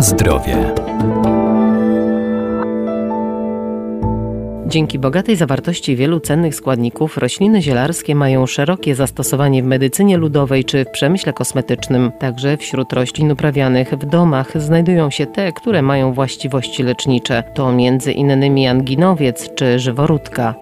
Zdrowie. Dzięki bogatej zawartości wielu cennych składników rośliny zielarskie mają szerokie zastosowanie w medycynie ludowej czy w przemyśle kosmetycznym. Także wśród roślin uprawianych w domach znajdują się te, które mają właściwości lecznicze. To między innymi anginowiec czy żyworódka.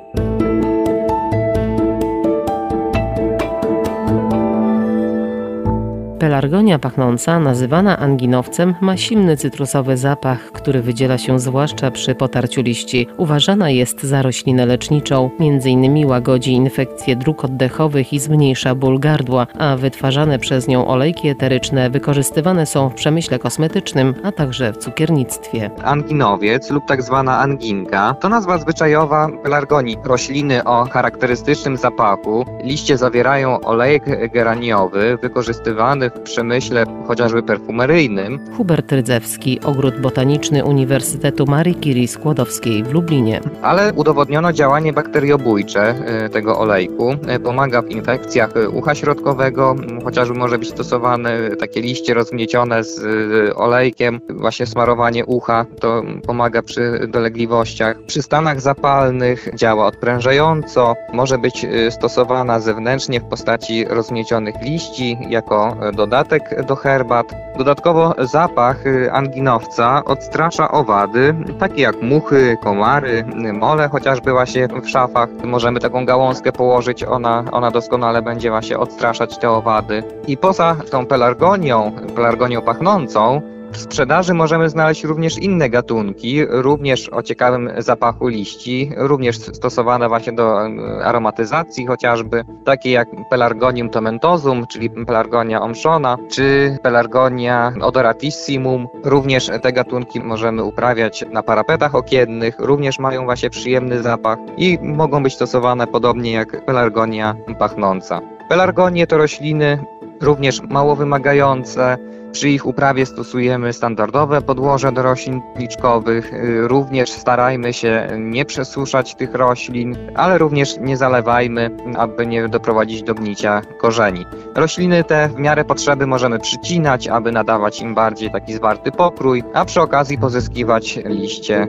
Pelargonia pachnąca, nazywana anginowcem, ma silny cytrusowy zapach, który wydziela się zwłaszcza przy potarciu liści. Uważana jest za roślinę leczniczą, m.in. łagodzi infekcje dróg oddechowych i zmniejsza ból gardła, a wytwarzane przez nią olejki eteryczne wykorzystywane są w przemyśle kosmetycznym, a także w cukiernictwie. Anginowiec lub tak zwana anginka to nazwa zwyczajowa pelargonii, rośliny o charakterystycznym zapachu. Liście zawierają olejek geraniowy wykorzystywany w przemyśle chociażby perfumeryjnym. Hubert Rydzewski, Ogród Botaniczny Uniwersytetu Marii Curie Skłodowskiej w Lublinie. Ale udowodniono działanie bakteriobójcze e, tego olejku. E, pomaga w infekcjach ucha środkowego, chociażby może być stosowane takie liście rozgniecione z e, olejkiem, właśnie smarowanie ucha, to pomaga przy dolegliwościach. Przy stanach zapalnych działa odprężająco, może być stosowana zewnętrznie w postaci rozgniecionych liści jako dodatek do herbat. Dodatkowo zapach y, anginowca odstrasza owady, takie jak muchy, komary, mole, chociażby właśnie w szafach. Możemy taką gałązkę położyć, ona, ona doskonale będzie właśnie odstraszać te owady. I poza tą pelargonią, pelargonią pachnącą, w sprzedaży możemy znaleźć również inne gatunki, również o ciekawym zapachu liści, również stosowane właśnie do aromatyzacji chociażby, takie jak Pelargonium tomentosum, czyli Pelargonia omszona, czy Pelargonia odoratissimum. Również te gatunki możemy uprawiać na parapetach okiennych, również mają właśnie przyjemny zapach i mogą być stosowane podobnie jak Pelargonia pachnąca. Pelargonie to rośliny również mało wymagające, przy ich uprawie stosujemy standardowe podłoże do roślin liczkowych. Y, również starajmy się nie przesuszać tych roślin, ale również nie zalewajmy, aby nie doprowadzić do gnicia korzeni. Rośliny te w miarę potrzeby możemy przycinać, aby nadawać im bardziej taki zwarty pokrój, a przy okazji pozyskiwać liście.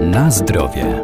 Na zdrowie.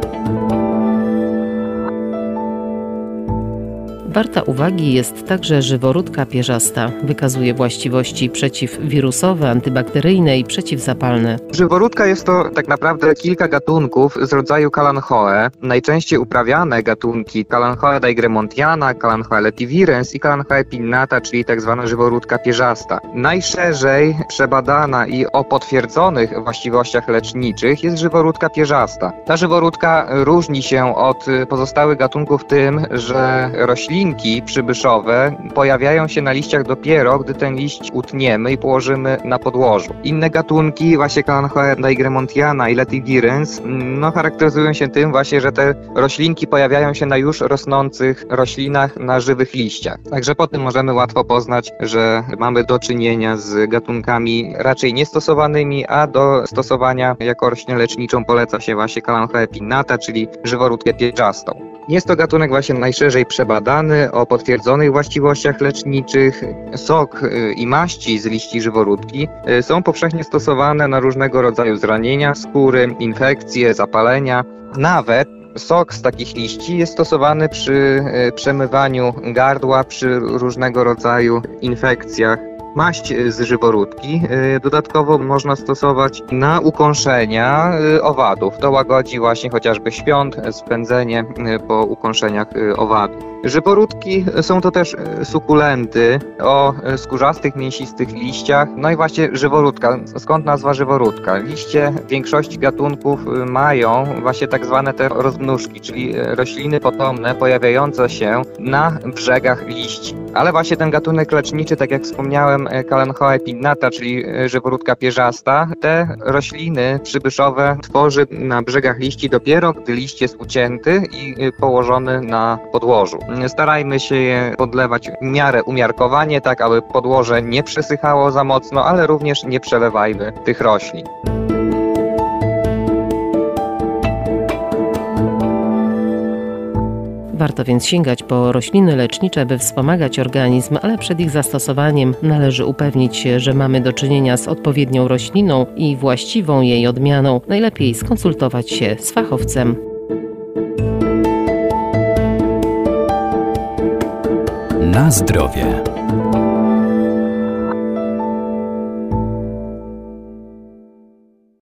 Warta uwagi jest także żyworódka pierzasta. Wykazuje właściwości przeciwwirusowe, antybakteryjne i przeciwzapalne. Żyworódka jest to tak naprawdę kilka gatunków z rodzaju Kalanchoe. Najczęściej uprawiane gatunki Kalanchoe digremontiana, Kalanchoe letivirens i Kalanchoe pinnata, czyli tak zwana żyworódka pierzasta. Najszerzej przebadana i o potwierdzonych właściwościach leczniczych jest żyworódka pierzasta. Ta żyworódka różni się od pozostałych gatunków tym, że rośliny roślinki przybyszowe pojawiają się na liściach dopiero, gdy ten liść utniemy i położymy na podłożu. Inne gatunki, właśnie Calanchoe digremontiana i Letigirens, no charakteryzują się tym właśnie, że te roślinki pojawiają się na już rosnących roślinach na żywych liściach. Także po tym możemy łatwo poznać, że mamy do czynienia z gatunkami raczej niestosowanymi, a do stosowania jako roślinę leczniczą poleca się właśnie Calanchoe pinnata, czyli żyworódkę pierzastą. Jest to gatunek właśnie najszerzej przebadany o potwierdzonych właściwościach leczniczych. Sok y, i maści z liści żyworódki y, są powszechnie stosowane na różnego rodzaju zranienia skóry, infekcje, zapalenia. Nawet sok z takich liści jest stosowany przy y, przemywaniu gardła, przy różnego rodzaju infekcjach maść z żyworódki. Y, dodatkowo można stosować na ukąszenia y, owadów. To łagodzi właśnie chociażby świąt, spędzenie y, po ukąszeniach owadów. Żyworódki są to też sukulenty o skórzastych, mięsistych liściach. No i właśnie żyworódka. Skąd nazwa żyworódka? Liście większości gatunków mają właśnie tak zwane te rozmnóżki, czyli rośliny potomne pojawiające się na brzegach liści. Ale właśnie ten gatunek leczniczy, tak jak wspomniałem, Kalenchoe pinnata, czyli e, żyworódka pierzasta. Te rośliny przybyszowe tworzy na brzegach liści dopiero, gdy liść jest ucięty i e, położony na podłożu. Starajmy się je podlewać w miarę umiarkowanie, tak aby podłoże nie przesychało za mocno, ale również nie przelewajmy tych roślin. Warto więc sięgać po rośliny lecznicze, by wspomagać organizm, ale przed ich zastosowaniem należy upewnić się, że mamy do czynienia z odpowiednią rośliną i właściwą jej odmianą. Najlepiej skonsultować się z fachowcem. Na zdrowie.